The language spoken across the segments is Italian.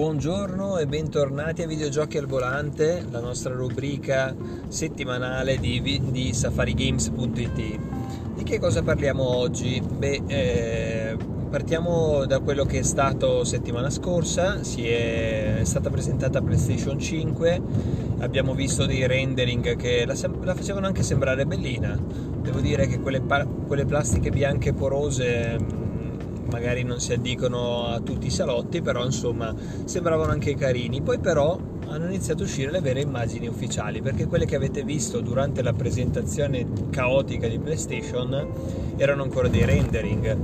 Buongiorno e bentornati a Videogiochi al Volante, la nostra rubrica settimanale di, di safarigames.it. Di che cosa parliamo oggi? Beh, eh, partiamo da quello che è stato settimana scorsa, è, è, stata presentata PlayStation 5, abbiamo visto dei rendering che la, la facevano anche sembrare bellina. Devo dire che quelle, quelle plastiche bianche porose magari non si addicono a tutti i salotti, però insomma sembravano anche carini. Poi però hanno iniziato a uscire le vere immagini ufficiali, perché quelle che avete visto durante la presentazione caotica di PlayStation erano ancora dei rendering.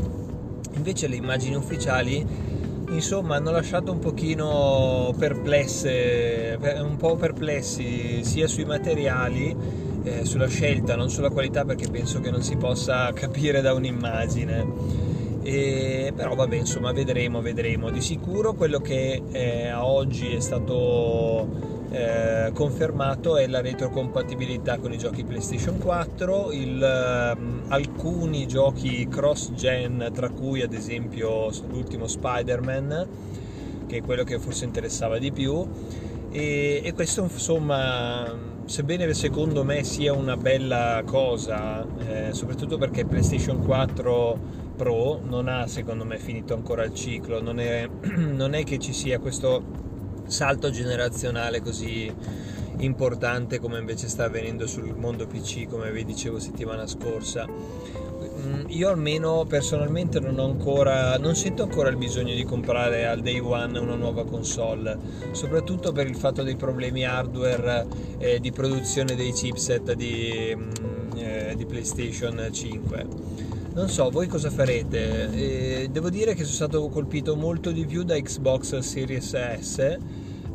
Invece le immagini ufficiali insomma hanno lasciato un pochino perplesse, un po' perplessi sia sui materiali, eh, sulla scelta, non sulla qualità perché penso che non si possa capire da un'immagine. E, però vabbè insomma vedremo vedremo. Di sicuro quello che eh, oggi è stato eh, confermato è la retrocompatibilità con i giochi PlayStation 4 il, um, alcuni giochi cross gen tra cui ad esempio l'ultimo Spider-Man che è quello che forse interessava di più. E, e questo insomma sebbene secondo me sia una bella cosa eh, soprattutto perché PlayStation 4 Pro non ha secondo me finito ancora il ciclo, non è, non è che ci sia questo salto generazionale così importante come invece sta avvenendo sul mondo PC, come vi dicevo settimana scorsa. Mm, io almeno personalmente non, ancora, non sento ancora il bisogno di comprare al day one una nuova console, soprattutto per il fatto dei problemi hardware eh, di produzione dei chipset di, mm, eh, di PlayStation 5 non so, voi cosa farete? Eh, devo dire che sono stato colpito molto di più da Xbox Series S,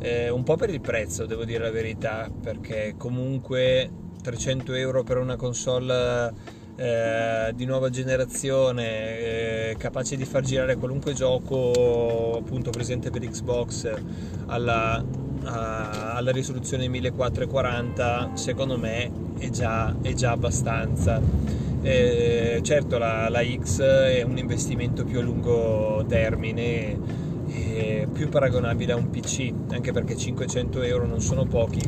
eh, un po' per il prezzo, devo dire la verità, perché comunque 300 euro per una console eh, di nuova generazione, eh, capace di far girare qualunque gioco appunto presente per Xbox alla, a, alla risoluzione 1440, secondo me è già, è già abbastanza eh, certo la, la, X è un investimento più a lungo termine, eh, più paragonabile a un PC, anche perché 500 euro non sono pochi,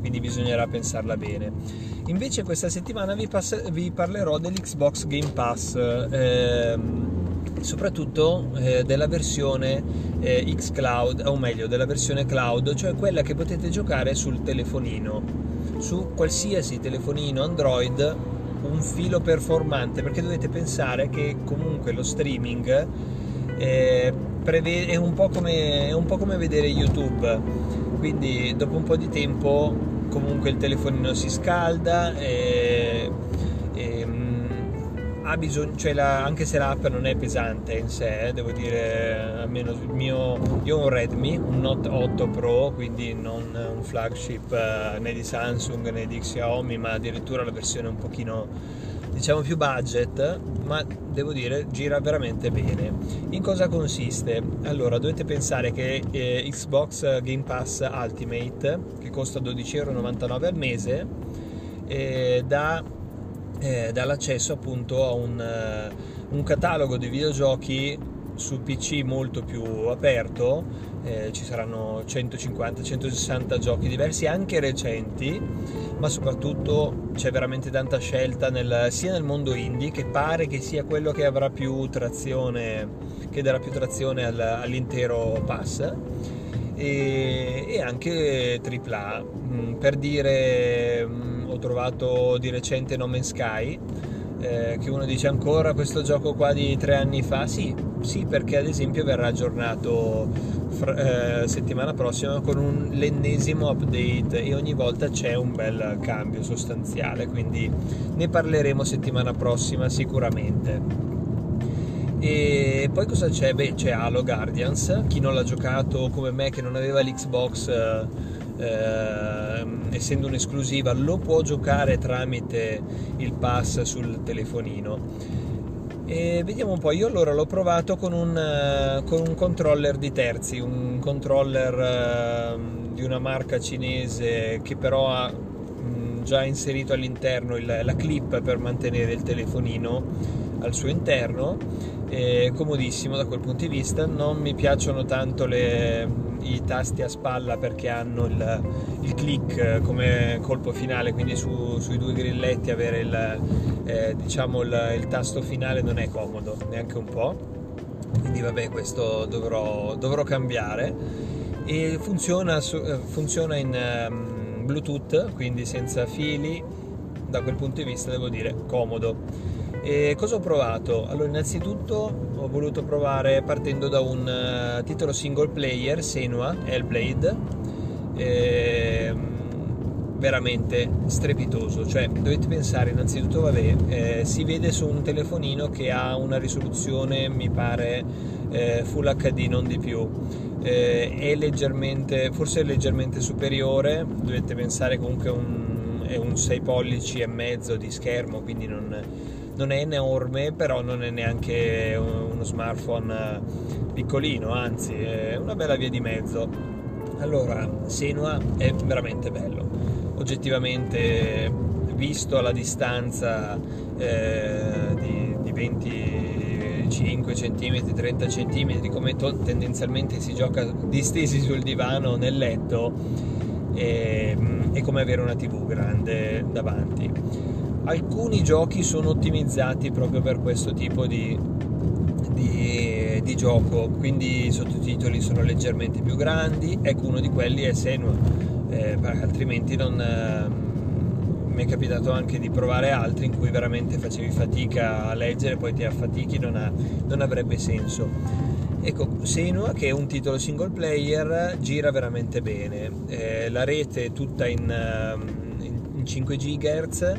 quindi bisognerà pensarla bene. Invece questa settimana vi, pass- vi parlerò dell'Xbox Game Pass. Ehm, soprattutto eh, della versione eh, xCloud, o meglio della versione cloud, cioè quella che potete giocare sul telefonino, su qualsiasi telefonino Android un filo performante perché dovete pensare che comunque lo streaming eh, è, un come, è, un po come, vedere YouTube. Quindi dopo un po' di tempo comunque il telefonino si scalda e, e ha bisogno, cioè la, anche se l'app non è pesante in sé, devo dire, almeno il mio, io ho un Redmi, un Note 8 Pro, quindi non un flagship eh, né di Samsung né di Xiaomi, ma addirittura la versione un pochino diciamo più budget, ma devo dire gira veramente bene. In cosa consiste? Allora, dovete pensare che eh, Xbox Game Pass Ultimate, che costa 12,99€ al mese, eh, dà eh, dà l'accesso appunto a un, uh, un, catalogo di videogiochi su PC molto più aperto, eh, ci saranno 150-160 giochi diversi, anche recenti, ma soprattutto c'è veramente tanta scelta nel, sia nel mondo indie che pare che sia quello che avrà più trazione, che darà più trazione al, all'intero pass. E, e anche AAA, mm, per dire mm, ho trovato di recente No Man's Sky, eh, che uno dice ancora questo gioco qua di tre anni fa, sì, sì perché ad esempio verrà aggiornato fra, eh, settimana prossima con un, l'ennesimo update e ogni volta c'è un bel cambio sostanziale, quindi ne parleremo settimana prossima sicuramente. E poi cosa c'è? Beh, c'è Halo Guardians, chi non l'ha giocato come me che non aveva l'Xbox eh, eh, essendo un'esclusiva lo può giocare tramite il pass sul telefonino. E vediamo un po' io allora l'ho provato con un, uh, con un controller di terzi un controller uh, di una marca cinese che però ha, già inserito all'interno il, la clip per mantenere il telefonino al suo interno, è comodissimo da quel punto di vista, non mi piacciono tanto le, i tasti a spalla perché hanno il, il click come colpo finale, quindi su, sui due grilletti avere il, eh, diciamo il, il tasto finale non è comodo neanche un po' quindi vabbè questo dovrò, dovrò cambiare. E funziona, eh, funziona in um, bluetooth quindi senza fili da quel punto di vista devo dire comodo e cosa ho provato? Allora innanzitutto ho voluto provare partendo da un uh, titolo single player Senua Hellblade e, veramente strepitoso cioè dovete pensare innanzitutto vabbè eh, si vede su un telefonino che ha una risoluzione mi pare eh, full HD non di più eh, è leggermente forse è leggermente superiore dovete pensare comunque un, è un 6 pollici e mezzo di schermo quindi non, non è enorme però non è neanche uno smartphone piccolino anzi è una bella via di mezzo allora Senua è veramente bello oggettivamente visto alla distanza eh, di, di 25 cm, 30 cm, come to- tendenzialmente si gioca distesi sul divano nel letto, e, è come avere una TV grande davanti. Alcuni giochi sono ottimizzati proprio per questo tipo di, di, di gioco, quindi i sottotitoli sono leggermente più grandi, ecco uno di quelli è Senua eh, altrimenti non, eh, mi è capitato anche di provare altri in cui veramente facevi fatica a leggere, poi ti affatichi, non, ha, non avrebbe senso. Ecco, Senua, che è un titolo single player, gira veramente bene. Eh, la rete è tutta in, ehm, in 5 GHz,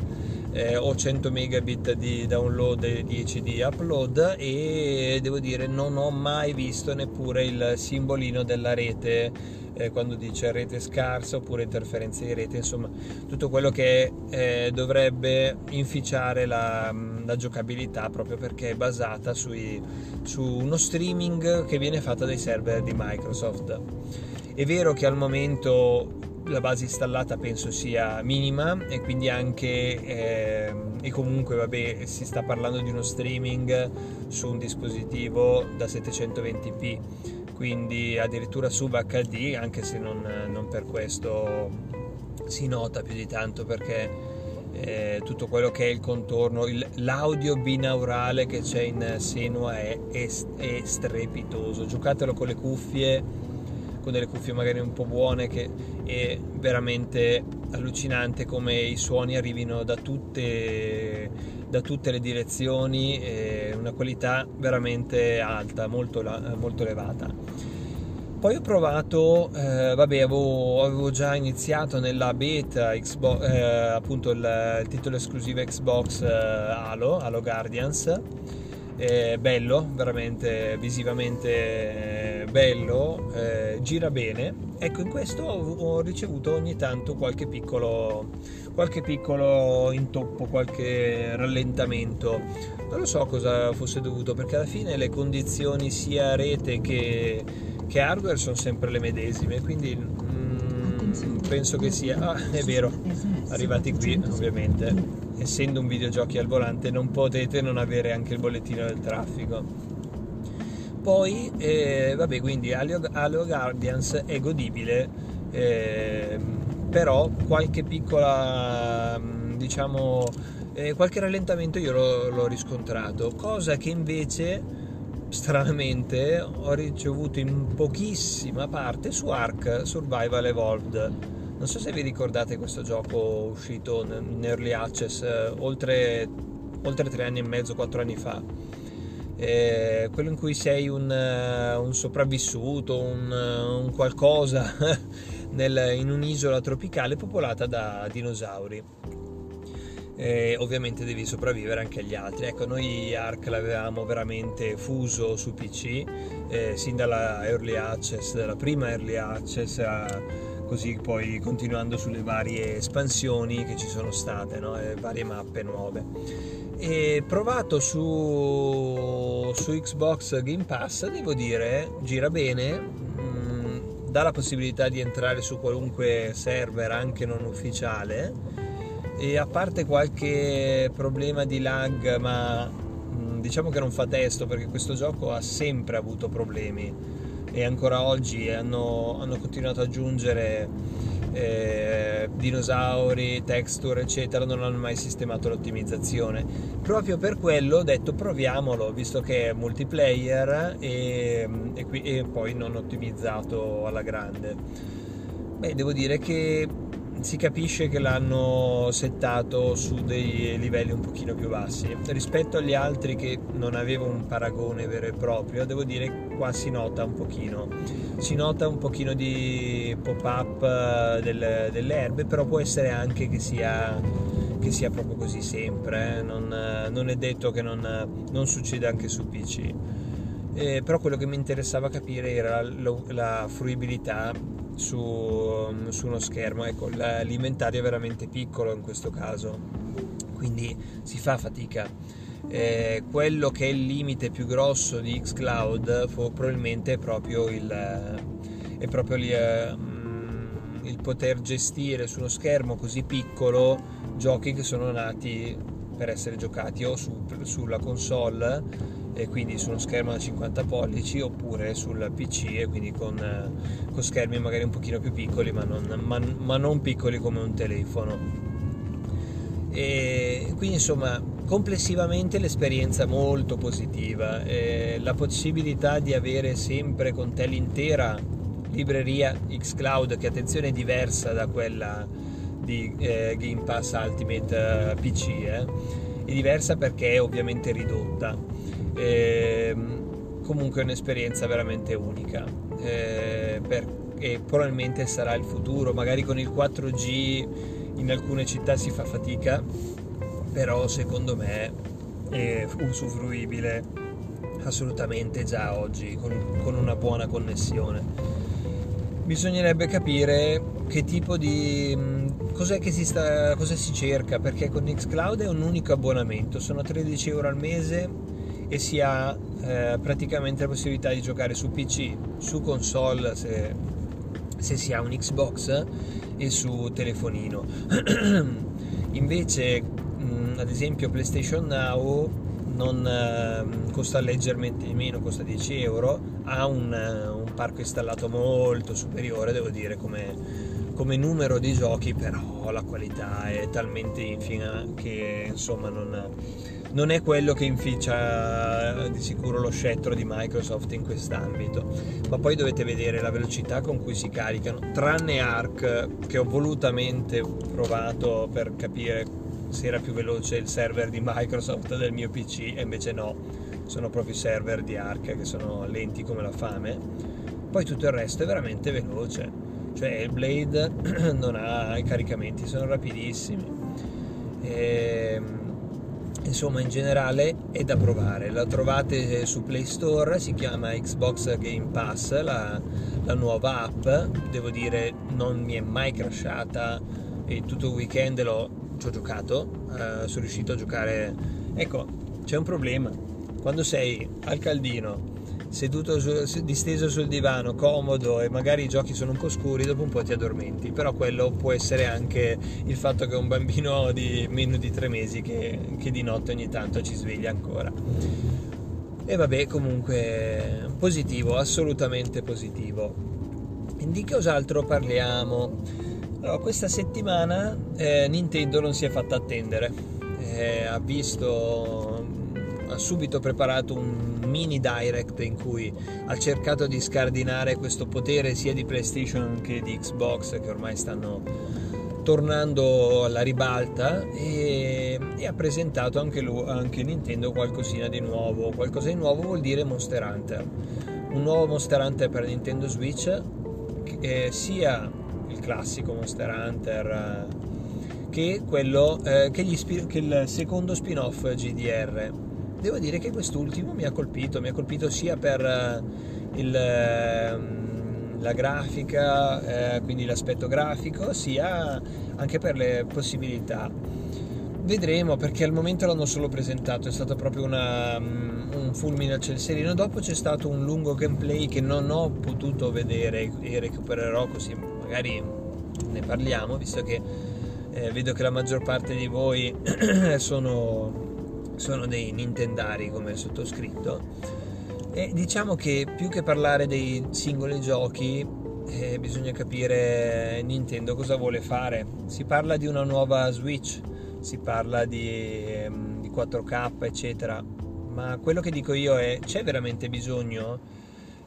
eh, ho 100 megabit di download e 10 di upload e devo dire non ho mai visto neppure il simbolino della rete eh, quando dice rete scarsa oppure interferenze di rete, insomma tutto quello che eh, dovrebbe inficiare la, la, giocabilità proprio perché è basata sui, su uno streaming che viene fatto dai server di Microsoft. È vero che al momento la base installata penso sia minima e quindi anche eh, e comunque vabbè si sta parlando di uno streaming su un dispositivo da 720p quindi addirittura sub HD, anche se non, non per questo si nota più di tanto perché eh, tutto quello che è il contorno, il, l'audio binaurale che c'è in Senua è, è, è, strepitoso. Giocatelo con le cuffie, con delle cuffie magari un po' buone, che è veramente allucinante come i suoni arrivino da tutte, da tutte le direzioni, una qualità veramente alta, molto, molto elevata. Poi ho provato, eh, vabbè, avevo, avevo, già iniziato nella beta Xbox, eh, appunto il, il, titolo esclusivo Xbox eh, Halo, Halo Guardians. bello, veramente visivamente bello, eh, gira bene. Ecco, in questo ho, ricevuto ogni tanto qualche piccolo, qualche piccolo intoppo, qualche rallentamento. Non lo so cosa fosse dovuto, perché alla fine le condizioni sia rete che che hardware sono sempre le medesime, quindi mm, penso che sia... Ah, è vero, arrivati qui ovviamente, essendo un videogiochi al volante non potete non avere anche il bollettino del traffico. Poi, eh, vabbè, quindi Halo, Guardians è godibile, eh, però qualche piccola, mm, diciamo, eh, qualche rallentamento io l'ho, l'ho riscontrato, cosa che invece stranamente ho ricevuto in pochissima parte su Ark Survival Evolved. Non so se vi ricordate questo gioco uscito in early access eh, oltre, oltre tre anni e mezzo, quattro anni fa. Eh, quello in cui sei un, eh, un sopravvissuto, un, eh, un qualcosa nel, in un'isola tropicale popolata da dinosauri eh, ovviamente devi sopravvivere anche agli altri. Ecco, noi Ark l'avevamo veramente fuso su PC, eh, sin dalla early access, dalla prima early access, a, così poi continuando sulle varie espansioni che ci sono state, no? varie mappe nuove. E provato su, su Xbox Game Pass, devo dire, gira bene, mm, dà la possibilità di entrare su qualunque server anche non ufficiale e a parte qualche problema di lag, ma mm, diciamo che non fa testo perché questo gioco ha sempre avuto problemi e ancora oggi hanno, hanno continuato ad aggiungere eh, dinosauri, texture, eccetera, non hanno mai sistemato l'ottimizzazione. Proprio per quello ho detto proviamolo, visto che è multiplayer e, e, qui, e poi non ottimizzato alla grande. Beh, devo dire che si capisce che l'hanno settato su dei livelli un pochino più bassi. Rispetto agli altri che non avevo un paragone vero e proprio devo dire qua si nota un pochino. Si nota un pochino di pop up eh, del, delle erbe però può essere anche che sia, che sia proprio così sempre eh? non, non, è detto che non, non succeda anche su PC eh, però quello che mi interessava capire era la, la fruibilità su, su uno schermo. Ecco, l'inventario è veramente piccolo in questo caso, quindi si fa fatica. Eh, quello che è il limite più grosso di xCloud fu, probabilmente è proprio il, è proprio il, eh, il poter gestire su uno schermo così piccolo giochi che sono nati per essere giocati o su, sulla console e quindi su uno schermo da 50 pollici oppure sul PC e quindi con, eh, con schermi magari un pochino più piccoli ma non, ma, ma non piccoli come un telefono. E quindi insomma complessivamente l'esperienza molto positiva eh, la possibilità di avere sempre con te l'intera libreria xCloud che attenzione è diversa da quella di eh, Game Pass Ultimate eh, PC eh, è diversa perché è ovviamente ridotta e, ehm, comunque è un'esperienza veramente unica. Eh, per, e probabilmente sarà il futuro. Magari con il 4G in alcune città si fa fatica però secondo me è usufruibile assolutamente già oggi con, con una buona connessione. Bisognerebbe capire che tipo di cos'è che si sta cosa si cerca perché con Xcloud è un unico abbonamento. Sono 13 euro al mese e si ha eh, praticamente la possibilità di giocare su PC, su console se, se si ha un Xbox e su telefonino. Invece, mh, mm, ad esempio, PlayStation Now non eh, costa leggermente di meno, costa 10 euro, ha un, un parco installato molto superiore, devo dire, come, come numero di giochi, però la qualità è talmente infima che insomma non non è quello che inficia di sicuro lo scettro di Microsoft in quest'ambito, ma poi dovete vedere la velocità con cui si caricano, tranne Arc che ho volutamente provato per capire se era più veloce il server di Microsoft del mio PC e invece no, sono proprio i server di Arc che sono lenti come la fame, poi tutto il resto è veramente veloce, cioè il Blade non ha i caricamenti, sono rapidissimi. E ehm, insomma in generale è da provare. La trovate su Play Store si chiama Xbox Game Pass la, la nuova app. Devo dire non mi è mai crashata e tutto il weekend l'ho ci ho giocato eh, sono riuscito a giocare. Ecco c'è un problema. Quando sei al caldino seduto su, disteso sul divano, comodo e magari i giochi sono un po' scuri, dopo un po' ti addormenti. Però quello può essere anche il fatto che un bambino di meno di tre mesi che, che di notte ogni tanto ci sveglia ancora. E vabbè, comunque positivo, assolutamente positivo. Di che cos'altro parliamo? Allora, questa settimana eh, Nintendo non si è fatta attendere. Eh, ha visto, ha subito preparato un mini direct in cui ha cercato di scardinare questo potere sia di PlayStation che di Xbox che ormai stanno tornando alla ribalta e, e ha presentato anche, lui, anche Nintendo qualcosina di nuovo. Qualcosa di nuovo vuol dire Monster Hunter. Un nuovo Monster Hunter per Nintendo Switch, eh, sia il classico Monster Hunter eh, che, quello, eh, che, gli, che il secondo spin-off GDR devo dire che quest'ultimo mi ha colpito, mi ha colpito sia per eh, il, ehm, la grafica, eh, quindi l'aspetto grafico, sia anche per le possibilità. Vedremo perché al momento l'hanno solo presentato, è stato proprio una, mm, un fulmine al ciel. Dopo c'è stato un lungo gameplay che non ho potuto vedere e recupererò così magari ne parliamo, visto che eh, vedo che la maggior parte di voi sono, sono dei nintendari come sottoscritto e diciamo che più che parlare dei singoli giochi eh, bisogna capire Nintendo cosa vuole fare. Si parla di una nuova Switch, si parla di, ehm, di 4K eccetera, ma quello che dico io è c'è veramente bisogno?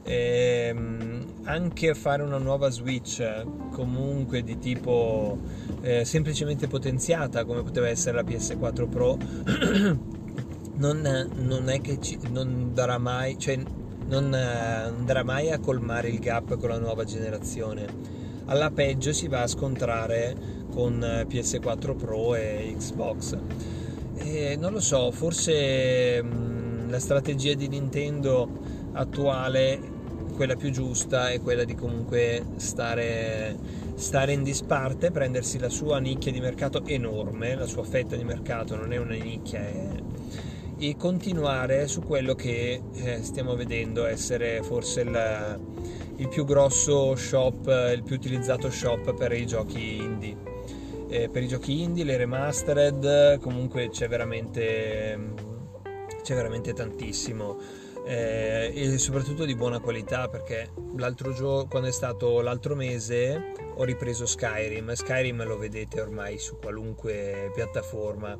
ehm, anche fare una nuova Switch comunque di tipo eh, semplicemente potenziata come poteva essere la PS4 Pro non, non è che ci, non darà mai cioè non andrà mai a colmare il gap con la nuova generazione. Alla peggio si va a scontrare con PS4 Pro e Xbox. E non lo so forse mh, la strategia di Nintendo attuale quella più giusta è quella di comunque stare, stare in disparte, prendersi la sua nicchia di mercato enorme, la sua fetta di mercato non è una nicchia, è, e continuare su quello che eh, stiamo vedendo essere forse il, il, più grosso shop, il più utilizzato shop per i giochi indie. Eh, per i giochi indie, le remastered, comunque c'è veramente, c'è veramente tantissimo eh, e soprattutto di buona qualità perché l'altro giorno, quando è stato l'altro mese, ho ripreso Skyrim. Skyrim lo vedete ormai su qualunque piattaforma.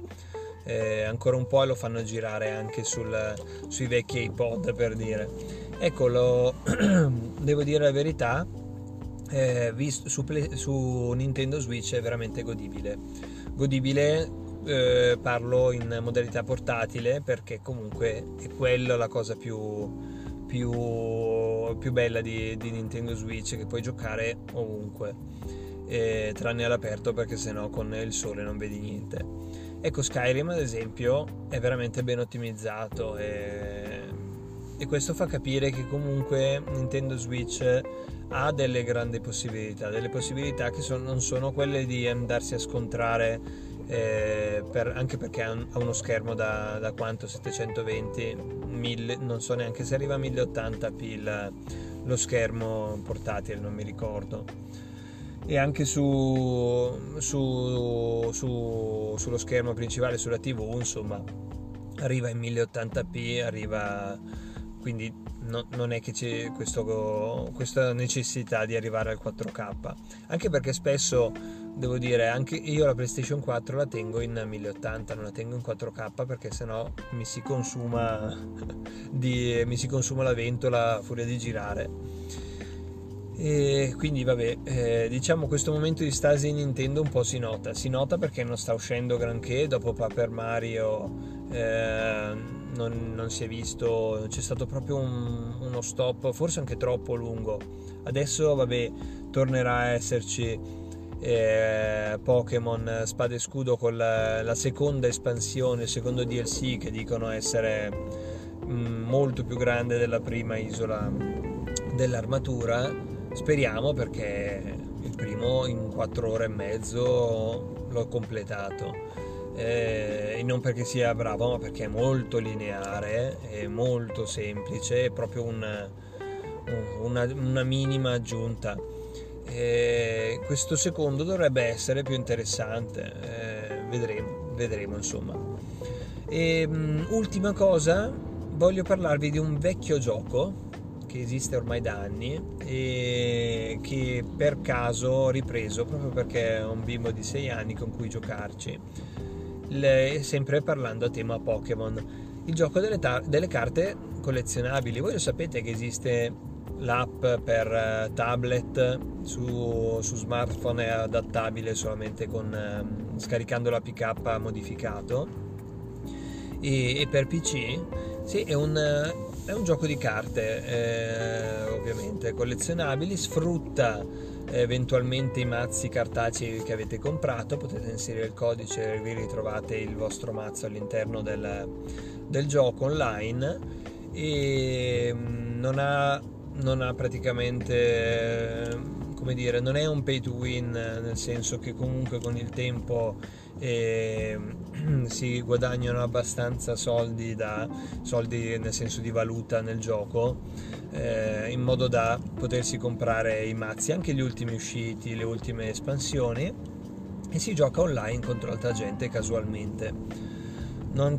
Eh, ancora un po' lo fanno girare anche sul, sui vecchi iPod per dire. Eccolo, devo dire la verità, eh, visto, su, su Nintendo Switch è veramente godibile. Godibile eh, parlo in modalità portatile perché comunque è quella la cosa più, più, più bella di, di, Nintendo Switch che puoi giocare ovunque eh, tranne all'aperto perché sennò con il sole non vedi niente. Ecco Skyrim ad esempio è veramente ben ottimizzato e, e questo fa capire che comunque Nintendo Switch ha delle grandi possibilità delle possibilità che son, non sono quelle di andarsi a scontrare eh, per, anche perché ha, uno schermo da, da quanto? 720 1000, non so neanche se arriva a 1080p il, lo schermo portatile non mi ricordo e anche su, su, su, sullo schermo principale sulla tv insomma arriva in 1080p arriva quindi no, non è che c'è questo, questa necessità di arrivare al 4K anche perché spesso devo dire anche io la PlayStation 4 la tengo in 1080 non la tengo in 4K perché sennò mi si consuma di, mi si consuma la ventola a furia di girare e quindi vabbè eh, diciamo questo momento di stasi Nintendo un po' si nota. Si nota perché non sta uscendo granché dopo Paper Mario eh, non, non, si è visto. C'è stato proprio un, uno stop forse anche troppo lungo. Adesso vabbè tornerà a esserci eh, Pokémon Spada e Scudo con la, la, seconda espansione, il secondo DLC che dicono essere mh, mm, molto più grande della prima isola dell'armatura. Speriamo perché il primo in 4 ore e mezzo l'ho completato. Eh, e non perché sia bravo, ma perché è molto lineare, è molto semplice, è proprio un, una, una minima aggiunta e questo secondo dovrebbe essere più interessante, eh, vedremo, vedremo insomma. E, um, ultima cosa, voglio parlarvi di un vecchio gioco che esiste ormai da anni e che per caso ho ripreso proprio perché ho un bimbo di 6 anni con cui giocarci, Le, sempre parlando a tema Pokémon. Il gioco delle, ta- delle carte collezionabili. Voi lo sapete che esiste l'app per eh, tablet su, su, smartphone è adattabile solamente con, eh, scaricando l'APK modificato e, e, per PC sì, è un, è un gioco di carte eh, ovviamente collezionabili sfrutta eventualmente i mazzi cartacei che avete comprato potete inserire il codice e vi ritrovate il vostro mazzo all'interno del, del gioco online. E mm, non ha non ha praticamente come dire non è un pay to win nel senso che comunque con il tempo eh, si guadagnano abbastanza soldi da soldi nel senso di valuta nel gioco eh, in modo da potersi comprare i mazzi anche gli ultimi usciti le ultime espansioni e si gioca online contro altra gente casualmente. Non,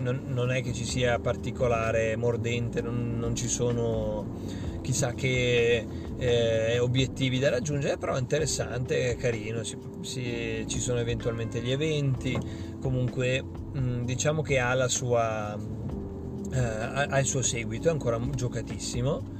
non, non è che ci sia particolare mordente, non, non ci sono chissà che eh, obiettivi da raggiungere, però è interessante, è carino, si, si, ci sono eventualmente gli eventi, comunque mh, diciamo che ha, sua, eh, ha il suo seguito, è ancora giocatissimo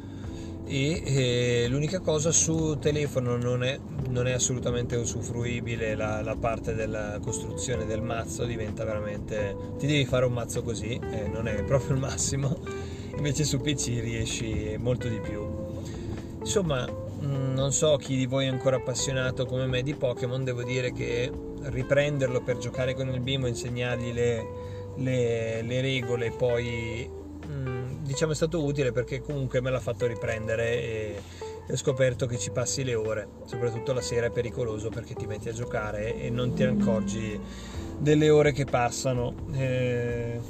e eh, l'unica cosa su telefono non è, non è assolutamente usufruibile la, la, parte della costruzione del mazzo diventa veramente ti devi fare un mazzo così eh, non è proprio il massimo invece su PC riesci molto di più insomma mm, non so chi di voi è ancora appassionato come me di Pokémon devo dire che riprenderlo per giocare con il bimbo insegnargli le, le, le regole poi diciamo è stato utile perché comunque me l'ha fatto riprendere e ho scoperto che ci passi le ore, soprattutto la sera è pericoloso perché ti metti a giocare e non ti accorgi delle ore che passano. Eh,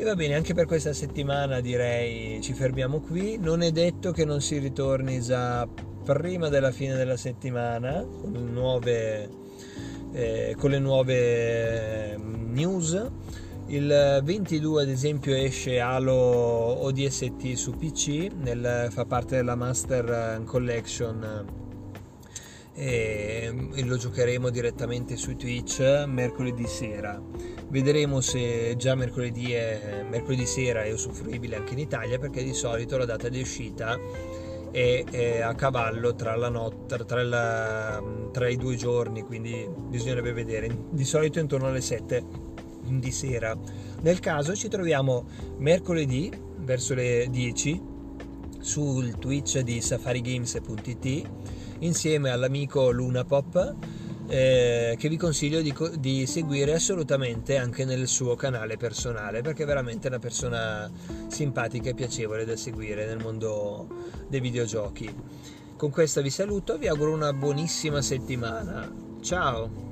e va bene, anche per questa settimana direi ci fermiamo qui. Non è detto che non si ritorni già prima della fine della settimana con, nuove, eh, con le nuove mm, news il 22 ad esempio esce Halo ODST su PC, nel, fa parte della Master Collection e lo giocheremo direttamente su Twitch mercoledì sera. Vedremo se già mercoledì, è, mercoledì sera è usufruibile anche in Italia perché di solito la data di uscita è, è a cavallo tra, not- tra, la, tra i due giorni, quindi bisognerebbe vedere. Di solito intorno alle 7 di sera. Nel caso ci troviamo mercoledì verso le 10 sul Twitch di safarigames.it insieme all'amico Lunapop eh, che vi consiglio di, di, seguire assolutamente anche nel suo canale personale perché è veramente una persona simpatica e piacevole da seguire nel mondo dei videogiochi. Con questo vi saluto, vi auguro una buonissima settimana. Ciao!